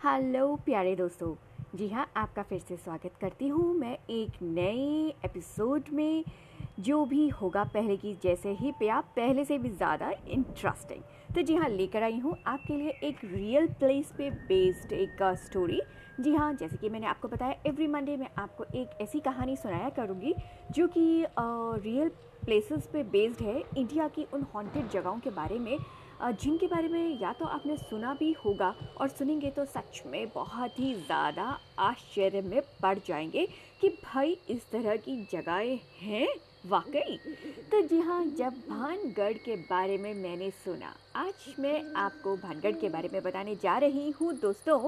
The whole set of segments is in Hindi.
हेलो प्यारे दोस्तों, जी हाँ आपका फिर से स्वागत करती हूँ मैं एक नए एपिसोड में, जो भी होगा पहले की जैसे ही प्या पहले से भी ज़्यादा इंटरेस्टिंग तो जी हाँ लेकर आई हूँ आपके लिए एक रियल प्लेस पे बेस्ड एक स्टोरी जी हाँ जैसे कि मैंने आपको बताया एवरी मंडे मैं आपको एक ऐसी कहानी सुनाया करूँगी, जो कि रियल प्लेसेस पे बेस्ड है। इंडिया की उन हॉन्टेड जगहों के बारे में जिनके बारे में या तो आपने सुना भी होगा और सुनेंगे तो सच में बहुत ही ज़्यादा आश्चर्य में पड़ जाएँगे कि भाई इस तरह की जगहें हैं वाकई। तो जी हाँ जब भानगढ़ के बारे में मैंने सुना, आज मैं आपको भानगढ़ के बारे में बताने जा रही हूँ दोस्तों।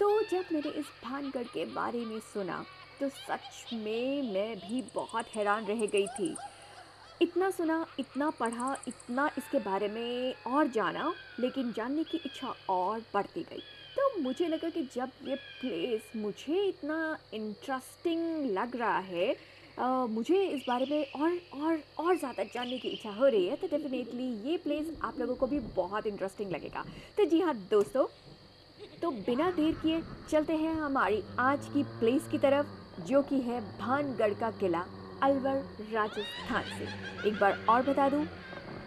तो जब मैंने इस भानगढ़ के बारे में सुना तो सच में मैं भी बहुत हैरान रह गई थी। इतना सुना इतना पढ़ा इतना इसके बारे में और जाना लेकिन जानने की इच्छा और बढ़ती गई। तो मुझे लगा कि जब ये प्लेस मुझे इतना इंटरेस्टिंग लग रहा है आ, मुझे इस बारे में और और और ज़्यादा जानने की इच्छा हो रही है तो डेफिनेटली ये प्लेस आप लोगों को भी बहुत इंटरेस्टिंग लगेगा। तो जी हाँ दोस्तों तो बिना देर किए चलते हैं हमारी आज की प्लेस की तरफ़ जो कि है भानगढ़ का किला। अलवर, राजस्थान से। एक बार और बता दूँ,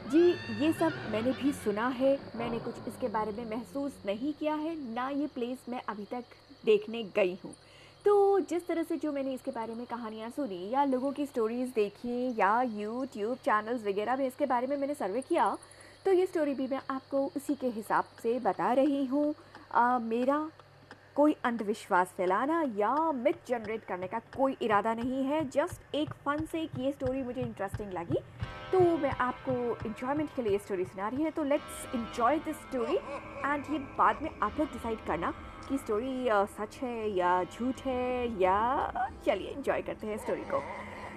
जी, ये सब मैंने भी सुना है। मैंने कुछ इसके बारे में महसूस नहीं किया है, ना ये प्लेस मैं अभी तक देखने गई हूँ। तो जिस तरह से जो मैंने इसके बारे में कहानियाँ सुनी या लोगों की स्टोरीज़ देखी या यूट्यूब चैनल्स वगैरह में इसके बारे में मैंने सर्वे किया तो ये स्टोरी भी मैं आपको उसी के हिसाब से बता रही हूँ। मेरा कोई अंधविश्वास फैलाना या मिथ जनरेट करने का कोई इरादा नहीं है। जस्ट एक फ़न से एक ये स्टोरी मुझे इंटरेस्टिंग लगी। तो मैं आपको इन्जॉयमेंट के लिए ये स्टोरी सुना रही है। तो let's enjoy this story and ये बाद में आप लोग डिसाइड करना कि स्टोरी सच है या झूठ है या चलिए इन्जॉय करते हैं स्टोरी को।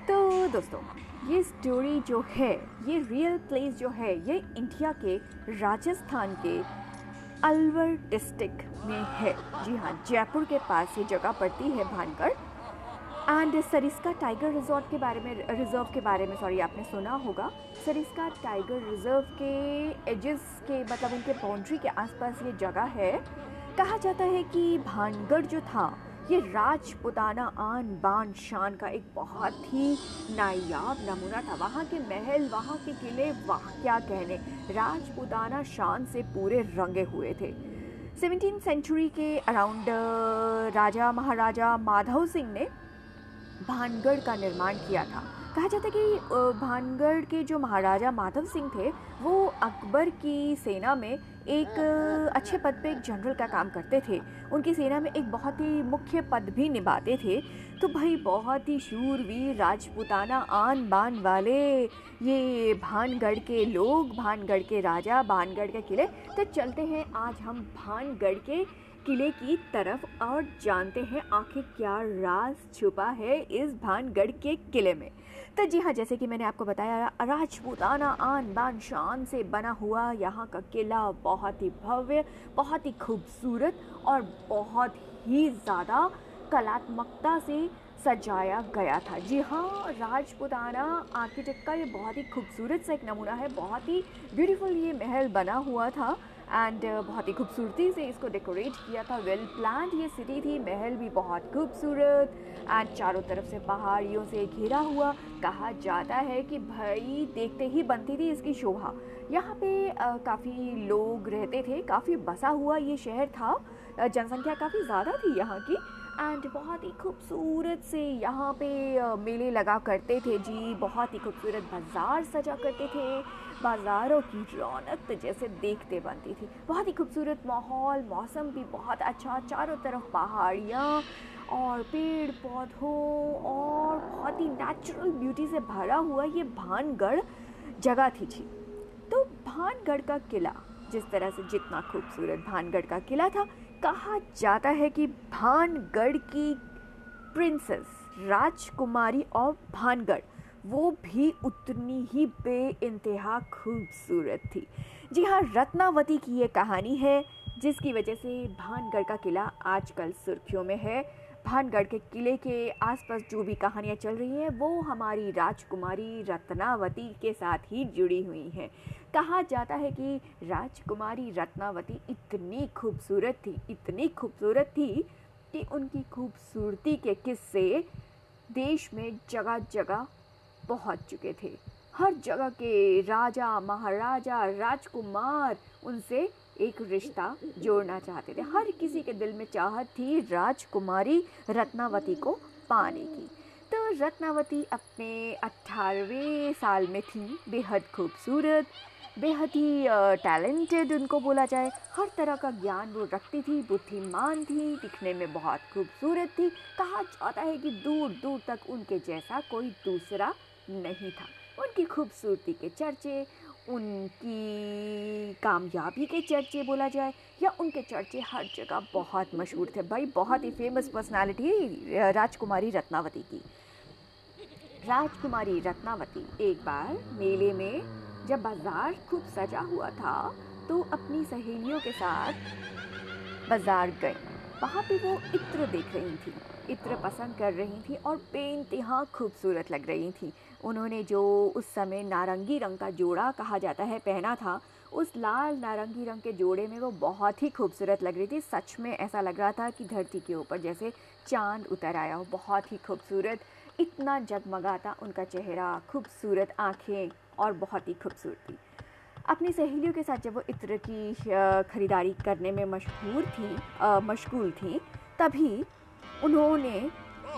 तो दोस्तों, ये स्टोरी जो है, ये रियल प्लेस जो है, ये इंडिया के, राजस्थान के अलवर डिस्ट्रिक्ट में है। जी हाँ जयपुर के पास ये जगह पड़ती है Bhangarh. And Sariska tiger resort के बारे में रिज़र्व के बारे में सॉरी आपने सुना होगा। सरिस्का टाइगर रिज़र्व के एजेस के मतलब उनके बाउंड्री के आसपास ये जगह है। कहा जाता है कि भानगढ़ जो था ये राजपुताना आन बान शान का एक बहुत ही नायाब नमूना था। वहाँ के महल, वहाँ के किले, वाह क्या कहने? राजपुताना शान से पूरे रंगे हुए थे। सेवनटीन सेंचुरी के अराउंड राजा, महाराजा माधव सिंह ने भानगढ़ का निर्माण किया था। कहा जाता है कि भानगढ़ के जो महाराजा माधव सिंह थे, वो अकबर की सेना में एक अच्छे पद पे एक जनरल का काम करते थे। उनकी सेना में एक बहुत ही मुख्य पद भी निभाते थे। तो भाई, बहुत ही शूरवीर, राजपुताना आन बान वाले, ये भानगढ़ के लोग, भानगढ़ के राजा, भानगढ़ के किले तो चलते हैं आज हम भानगढ़ के किले की तरफ़ और जानते हैं आखिर क्या राज छुपा है इस भानगढ़ के किले में। तो जी हाँ जैसे कि मैंने आपको बताया, राजपूताना आन बान शान से बना हुआ यहाँ का किला बहुत ही भव्य, बहुत ही खूबसूरत और बहुत ही ज़्यादा कलात्मकता से सजाया गया था। जी हाँ राजपुताना आर्किटेक्ट का ये बहुत ही खूबसूरत सा एक नमूना है, बहुत ही ब्यूटीफुल ये महल बना हुआ था। एंड uh, बहुत ही खूबसूरती से इसको डेकोरेट किया था वेल प्लान ये सिटी थी महल भी बहुत खूबसूरत एंड चारों तरफ़ से पहाड़ियों से घिरा हुआ। कहा जाता है कि भाई देखते ही बनती थी इसकी शोभा। यहाँ पे काफ़ी लोग रहते थे काफ़ी बसा हुआ ये शहर था। जनसंख्या काफ़ी ज़्यादा थी यहाँ की। एंड बहुत ही खूबसूरत से यहाँ पे मेले लगा करते थे जी। बहुत ही खूबसूरत बाज़ार सजा करते थे। बाज़ारों की रौनक तो जैसे देखते बनती थी। बहुत ही खूबसूरत माहौल, मौसम भी बहुत अच्छा। चारों तरफ़ पहाड़ियाँ और पेड़ पौधों और बहुत ही नेचुरल ब्यूटी से भरा हुआ ये भानगढ़ जगह थी जी। तो भानगढ़ का किला, जिस तरह से जितना खूबसूरत भानगढ़ का किला था कहा जाता है कि भानगढ़ की प्रिंसेस राजकुमारी और भानगढ़, वो भी उतनी ही बे इंतहा खूबसूरत थी। जी हाँ रत्नावती की ये कहानी है, जिसकी वजह से भानगढ़ का किला आजकल सुर्खियों में है। भानगढ़ के किले के आसपास जो भी कहानियाँ चल रही हैं, वो हमारी राजकुमारी रत्नावती के साथ ही जुड़ी हुई हैं। कहा जाता है कि राजकुमारी रत्नावती इतनी खूबसूरत थी, इतनी खूबसूरत थी कि उनकी खूबसूरती के किस्से देश में जगह जगह पहुँच चुके थे। हर जगह के राजा, महाराजा, राजकुमार उनसे एक रिश्ता जोड़ना चाहते थे। हर किसी के दिल में चाहत थी राजकुमारी रत्नावती को पाने की। तो रत्नावती अपने अट्ठारहवें साल में थी, बेहद खूबसूरत। बेहद ही टैलेंटेड उनको बोला जाए। हर तरह का ज्ञान वो रखती थी, बुद्धिमान थी, दिखने में बहुत खूबसूरत थी। कहा जाता है कि दूर दूर तक उनके जैसा कोई दूसरा नहीं था। उनकी खूबसूरती के चर्चे, उनकी कामयाबी के चर्चे बोला जाए, या उनके चर्चे हर जगह बहुत मशहूर थे। भाई, बहुत ही फ़ेमस पर्सनालिटी राजकुमारी रत्नावती की। राजकुमारी रत्नावती, एक बार मेले में जब बाज़ार खूब सजा हुआ था तो अपनी सहेलियों के साथ बाज़ार गई वहाँ पे वो इत्र देख रही थी, इत्र पसंद कर रही थी और बेनतहा खूबसूरत लग रही थी। उन्होंने जो उस समय नारंगी रंग का जोड़ा कहा जाता है, पहना था, उस लाल नारंगी रंग के जोड़े में वो बहुत ही खूबसूरत लग रही थी। सच में ऐसा लग रहा था कि धरती के ऊपर जैसे चाँद उतर आया हो। बहुत ही खूबसूरत, इतना जगमगाता उनका चेहरा, खूबसूरत आँखें। और बहुत ही खूबसूरती अपनी सहेलियों के साथ जब वो इत्र की ख़रीदारी करने में मशहूर थी मशगूल थी, तभी उन्होंने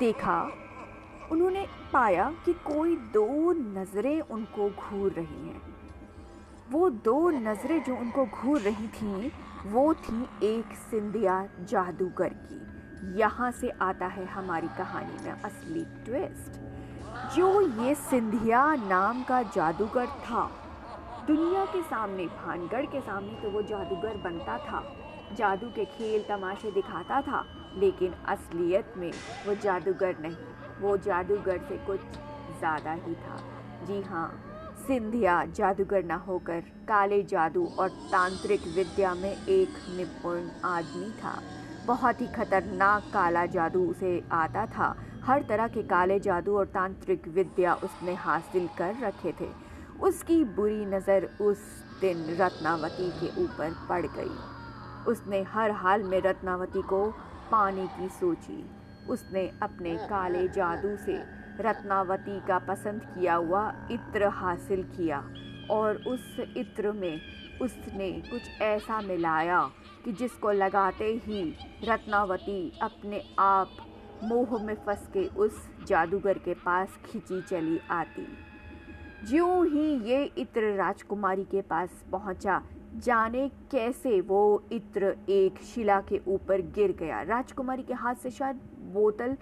देखा, उन्होंने पाया कि कोई दो नज़रें उनको घूर रही हैं। वो दो नज़रें जो उनको घूर रही थीं, वो थी एक सिंधिया जादूगर की। यहाँ से आता है हमारी कहानी में असली ट्विस्ट जो ये सिंधिया नाम का जादूगर था। दुनिया के सामने, भानगढ़ के सामने तो वो जादूगर बनता था। जादू के खेल तमाशे दिखाता था, लेकिन असलियत में वो जादूगर नहीं। वो जादूगर से कुछ ज़्यादा ही था। जी हाँ सिंधिया जादूगर ना होकर काले जादू और तांत्रिक विद्या में एक निपुण आदमी था। बहुत ही खतरनाक काला जादू उसे आता था। हर तरह के काले जादू और तांत्रिक विद्या उसने हासिल कर रखे थे। उसकी बुरी नज़र उस दिन रत्नावती के ऊपर पड़ गई। उसने हर हाल में रत्नावती को पाने की सोची। उसने अपने काले जादू से रत्नावती का पसंद किया हुआ इत्र हासिल किया और उस इत्र में उसने कुछ ऐसा मिलाया कि जिसको लगाते ही रत्नावती अपने आप मोह में फंस के उस जादूगर के पास खिंची चली आती। ज्यों ही ये इत्र राजकुमारी के पास पहुँचा, जाने कैसे वो इत्र एक शिला के ऊपर गिर गया। राजकुमारी के हाथ से शायद बोतल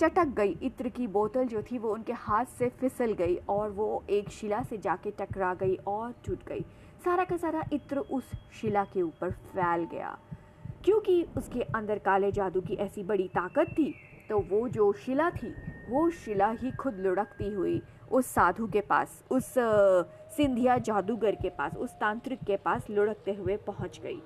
चटक गई। इत्र की बोतल जो थी वो उनके हाथ से फिसल गई और वो एक शिला से जाके टकरा गई और टूट गई। सारा का सारा इत्र उस शिला के ऊपर फैल गया। क्योंकि उसके अंदर काले जादू की ऐसी बड़ी ताकत थी तो वो जो शिला थी, वो शिला ही खुद लुढ़कती हुई उस साधु के पास, उस सिंधिया जादूगर के पास, उस तांत्रिक के पास लुढ़कते हुए पहुँच गई।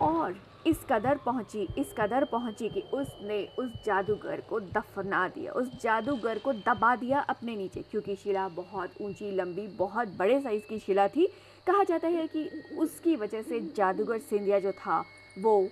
और इस कदर पहुँची, इस कदर पहुँची कि उसने उस जादूगर को दफना दिया, उस जादूगर को दबा दिया अपने नीचे, क्योंकि शिला बहुत ऊँची, लंबी, बहुत बड़े साइज़ की शिला थी कहा जाता है कि उसकी वजह से जादूगर सिंधिया जो था, वो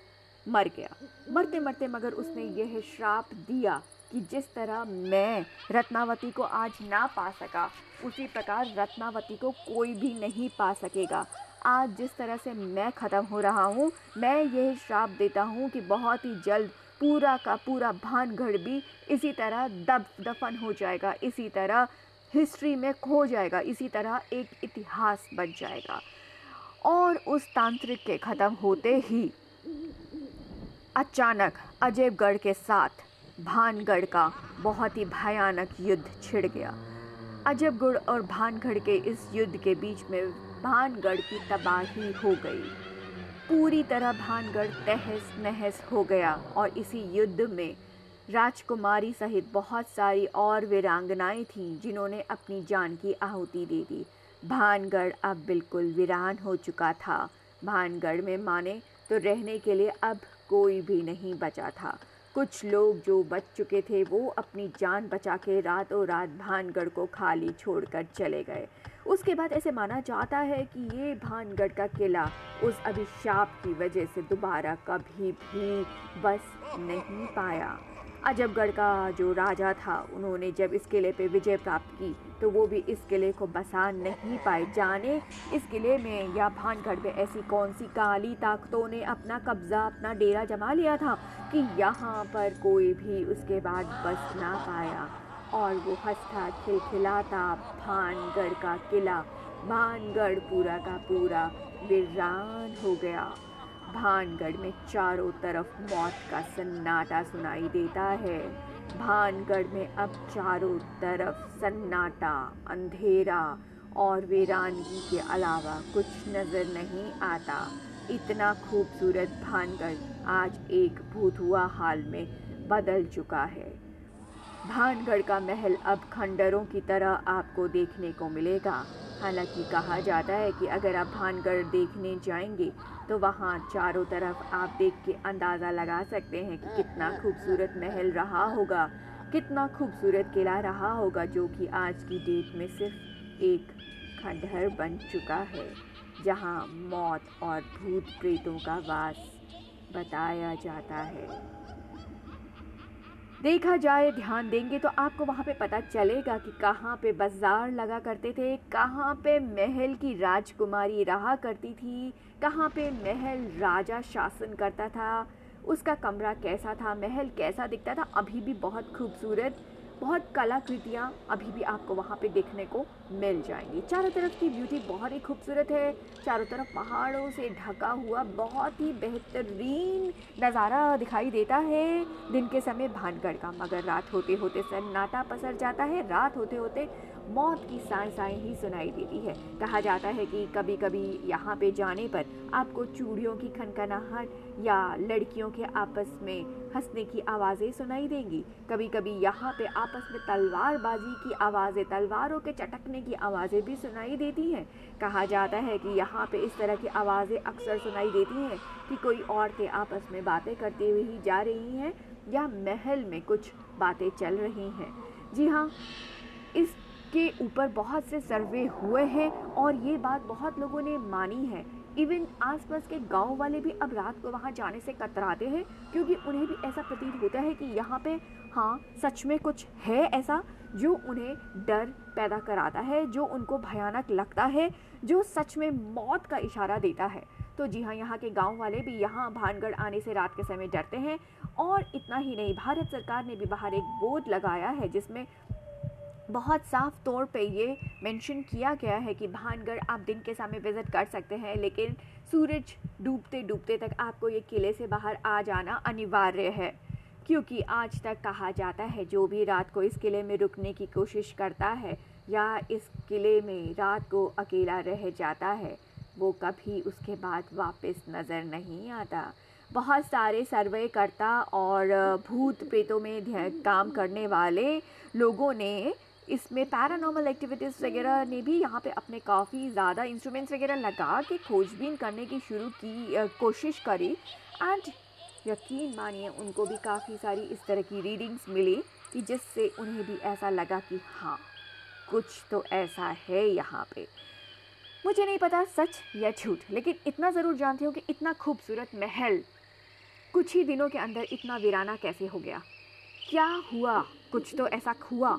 मर गया। मरते मरते मगर उसने यह श्राप दिया कि जिस तरह मैं रत्नावती को आज ना पा सका, उसी प्रकार रत्नावती को कोई भी नहीं पा सकेगा। आज जिस तरह से मैं ख़त्म हो रहा हूँ, मैं यह श्राप देता हूँ कि बहुत ही जल्द पूरा का पूरा भानगढ़ भी इसी तरह दब दफन हो जाएगा, इसी तरह हिस्ट्री में खो जाएगा, इसी तरह एक इतिहास बन जाएगा। और उस तांत्रिक के ख़त्म होते ही अचानक अजयगढ़ के साथ भानगढ़ का बहुत ही भयानक युद्ध छिड़ गया। अजबगढ़ और भानगढ़ के इस युद्ध के बीच में भानगढ़ की तबाही हो गई। पूरी तरह भानगढ़ तहस नहस हो गया और इसी युद्ध में राजकुमारी सहित बहुत सारी और वीरांगनाएँ थीं, जिन्होंने अपनी जान की आहुति दे दी। भानगढ़ अब बिल्कुल वीरान हो चुका था। भानगढ़ में माने तो रहने के लिए अब कोई भी नहीं बचा था। कुछ लोग जो बच चुके थे, वो अपनी जान बचा के रातों रात भानगढ़ को खाली छोड़कर चले गए। उसके बाद ऐसे माना जाता है कि ये भानगढ़ का किला उस अभिशाप की वजह से दोबारा कभी भी बस नहीं पाया। अजबगढ़ का जो राजा था, उन्होंने जब इस किले पे विजय प्राप्त की तो वो भी इस किले को बसा नहीं पाए जाने। इस किले में या भानगढ़ में ऐसी कौन सी काली ताकतों ने अपना कब्ज़ा, अपना डेरा जमा लिया था कि यहाँ पर कोई भी उसके बाद बस ना पाया। और वो हंसता, खिलखिलाता, भानगढ़ का किला, भानगढ़ पूरा का पूरा वीरान हो गया। भानगढ़ में चारों तरफ़ मौत का सन्नाटा सुनाई देता है। भानगढ़ में अब चारों तरफ़ सन्नाटा, अंधेरा और वीरानगी के अलावा कुछ नज़र नहीं आता। इतना खूबसूरत भानगढ़ आज एक भूतुआ हाल में बदल चुका है। भानगढ़ का महल अब खंडरों की तरह आपको देखने को मिलेगा। हालाँकि कहा जाता है कि अगर आप भानगढ़ देखने जाएँगे तो वहाँ चारों तरफ़ आप देख के अंदाज़ा लगा सकते हैं कि कितना खूबसूरत महल रहा होगा, कितना खूबसूरत किला रहा होगा, जो कि आज की डेट में सिर्फ़ एक खंडहर बन चुका है, जहाँ मौत और भूत प्रेतों का वास बताया जाता है। देखा जाए, ध्यान देंगे तो आपको वहाँ पे पता चलेगा कि कहाँ पे बाज़ार लगा करते थे, कहाँ पे महल की राजकुमारी रहा करती थी, कहाँ पे महल राजा शासन करता था, उसका कमरा कैसा था, महल कैसा दिखता था, अभी भी बहुत खूबसूरत बहुत कलाकृतियाँ अभी भी आपको वहाँ पे देखने को मिल जाएँगी। चारों तरफ़ की ब्यूटी बहुत ही खूबसूरत है। चारों तरफ़ पहाड़ों से ढका हुआ बहुत ही बेहतरीन नज़ारा दिखाई देता है। दिन के समय भानगढ़ का, मगर रात होते होते सन्नाटा पसर जाता है। रात होते होते मौत की साए साए ही सुनाई देती है। कहा जाता है कि कभी कभी यहाँ पे जाने पर आपको चूड़ियों की खनखनाहट या लड़कियों के आपस में हंसने की आवाज़ें सुनाई देंगी। कभी कभी यहाँ पे आपस में तलवारबाजी की आवाज़ें, तलवारों के चटकने की आवाज़ें भी सुनाई देती हैं। कहा जाता है कि यहाँ पे इस तरह की आवाज़ें अक्सर सुनाई देती हैं कि कोई औरतें आपस में बातें करती हुई ही जा रही हैं या महल में कुछ बातें चल रही हैं। जी हाँ। ऊपर बहुत से सर्वे हुए हैं और ये बात बहुत लोगों ने मानी है। इवन आसपास के गाँव वाले भी अब रात को वहाँ जाने से कतराते हैं, क्योंकि उन्हें भी ऐसा प्रतीत होता है कि यहाँ पे हाँ सच में कुछ है ऐसा जो उन्हें डर पैदा कराता है, जो उनको भयानक लगता है, जो सच में मौत का इशारा देता है। तो जी हाँ यहाँ के गाँव वाले भी यहाँ भानगढ़ आने से रात के समय डरते हैं और इतना ही नहीं, भारत सरकार ने भी बाहर एक बोर्ड लगाया है जिसमें बहुत साफ़ तौर पे ये मेंशन किया गया है कि भानगढ़ आप दिन के समय विज़िट कर सकते हैं, लेकिन सूरज डूबते डूबते तक आपको ये किले से बाहर आ जाना अनिवार्य है। क्योंकि आज तक कहा जाता है, जो भी रात को इस किले में रुकने की कोशिश करता है, या इस किले में रात को अकेला रह जाता है, वो कभी उसके बाद वापस नज़र नहीं आता। बहुत सारे सर्वे करता और भूत प्रेतों में काम करने वाले लोगों ने इसमें पैरानॉर्मल एक्टिविटीज़ वगैरह ने भी यहाँ पे अपने काफ़ी ज़्यादा इंस्ट्रूमेंट्स वगैरह लगा के खोजबीन करने की शुरू की कोशिश करी। एंड यकीन मानिए, उनको भी काफ़ी सारी इस तरह की रीडिंग्स मिली कि जिससे उन्हें भी ऐसा लगा कि हाँ कुछ तो ऐसा है यहाँ पे। मुझे नहीं पता सच या झूठ, लेकिन इतना ज़रूर जानती हूँ कि इतना खूबसूरत महल कुछ ही दिनों के अंदर इतना वीराना कैसे हो गया। क्या हुआ? कुछ तो ऐसा हुआ।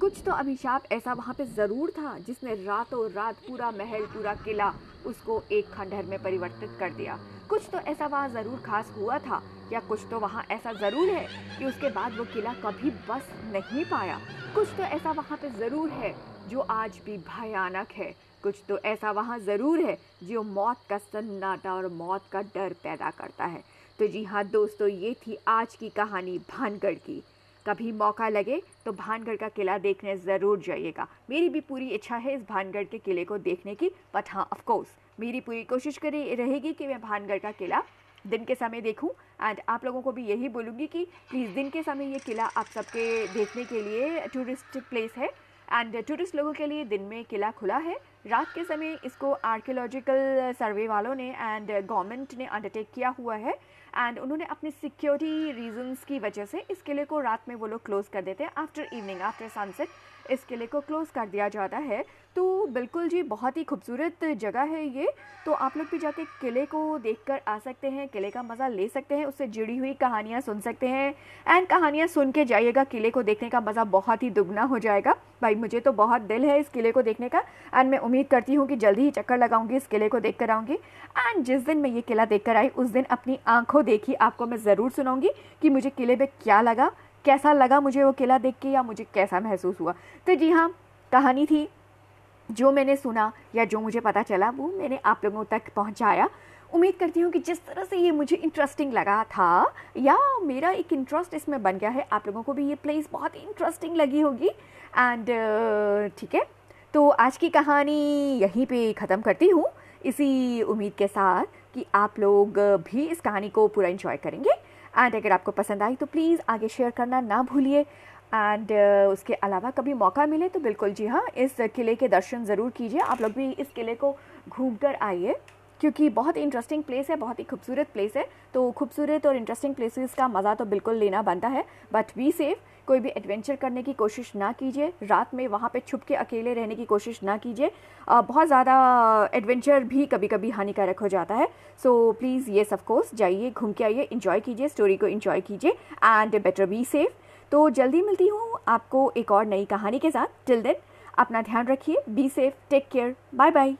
कुछ तो अभिशाप ऐसा वहाँ पे ज़रूर था, जिसने रातों रात पूरा महल, पूरा किला उसको एक खंडहर में परिवर्तित कर दिया। कुछ तो ऐसा वहाँ ज़रूर खास हुआ था, या कुछ तो वहाँ ऐसा ज़रूर है कि उसके बाद वो किला कभी बस नहीं पाया। कुछ तो ऐसा वहाँ पे ज़रूर है जो आज भी भयानक है। कुछ तो ऐसा वहाँ ज़रूर है जो मौत का सन्नाटा और मौत का डर पैदा करता है। तो जी हाँ दोस्तों, ये थी आज की कहानी भानगढ़ की। कभी मौका लगे तो भानगढ़ का किला देखने ज़रूर जाइएगा। मेरी भी पूरी इच्छा है इस भानगढ़ के किले को देखने की बट हाँ ऑफकोर्स मेरी पूरी कोशिश करी रहेगी कि मैं भानगढ़ का किला दिन के समय देखूँ। एंड आप लोगों को भी यही बोलूँगी कि प्लीज़ दिन के समय ये किला आप सबके देखने के लिए टूरिस्ट प्लेस है। एंड टूरिस्ट लोगों के लिए दिन में किला खुला है। रात के समय इसको आर्कियोलॉजिकल सर्वे वालों ने एंड गवर्नमेंट ने अंडरटेक किया हुआ है। एंड उन्होंने अपने सिक्योरिटी रीजंस की वजह से इस किले को रात में वो लोग क्लोज़ कर देते हैं आफ्टर इवनिंग आफ्टर सनसेट इस किले को क्लोज़ कर दिया जाता है। तो बिल्कुल जी, बहुत ही खूबसूरत जगह है ये। तो आप लोग भी जाके किले को देखकर आ सकते हैं, किले का मज़ा ले सकते हैं, उससे जुड़ी हुई कहानियाँ सुन सकते हैं। एंड कहानियाँ सुन के जाइएगा, किले को देखने का मज़ा बहुत ही दुगना हो जाएगा। भाई, मुझे तो बहुत दिल है इस किले को देखने का। एंड मैं उम्मीद करती हूँ कि जल्दी ही चक्कर लगाऊँगी, इस किले को देख कर आऊँगी। एंड जिस दिन मैं ये किला देख कर आई, उस दिन अपनी आँखों देखी, आपको मैं ज़रूर सुनाऊँगी कि मुझे किले में क्या लगा। कैसा लगा मुझे वो किला देख के या मुझे कैसा महसूस हुआ? तो जी हाँ कहानी थी, जो मैंने सुना या जो मुझे पता चला, वो मैंने आप लोगों तक पहुँचाया। उम्मीद करती हूँ कि जिस तरह से ये मुझे इंटरेस्टिंग लगा था, या मेरा एक इंटरेस्ट इसमें बन गया है, आप लोगों को भी ये प्लेस बहुत इंटरेस्टिंग लगी होगी। एंड ठीक है तो आज की कहानी यहीं पे ख़त्म करती हूँ। इसी उम्मीद के साथ कि आप लोग भी इस कहानी को पूरा इन्जॉय करेंगे। एंड अगर आपको पसंद आई तो प्लीज़ आगे शेयर करना ना भूलिए। एंड uh, उसके अलावा कभी मौका मिले तो बिल्कुल जी हाँ इस किले के दर्शन ज़रूर कीजिए। आप लोग भी इस किले को घूम कर आइए क्योंकि बहुत ही इंटरेस्टिंग प्लेस है बहुत ही खूबसूरत प्लेस है। तो खूबसूरत और इंटरेस्टिंग प्लेसेस का मज़ा तो बिल्कुल लेना बनता है बट वी सेफ़ कोई भी एडवेंचर करने की कोशिश ना कीजिए। रात में वहाँ पे छुप के अकेले रहने की कोशिश ना कीजिए। बहुत ज़्यादा एडवेंचर भी कभी कभी हानिकारक हो जाता है। सो प्लीज़ ये सब कोर्स जाइए, घूम के आइए इन्जॉय कीजिए स्टोरी को इन्जॉय कीजिए एंड बेटर बी सेफ़ तो जल्दी मिलती हूँ आपको एक और नई कहानी के साथ। टिल देन अपना ध्यान रखिए be safe take care bye bye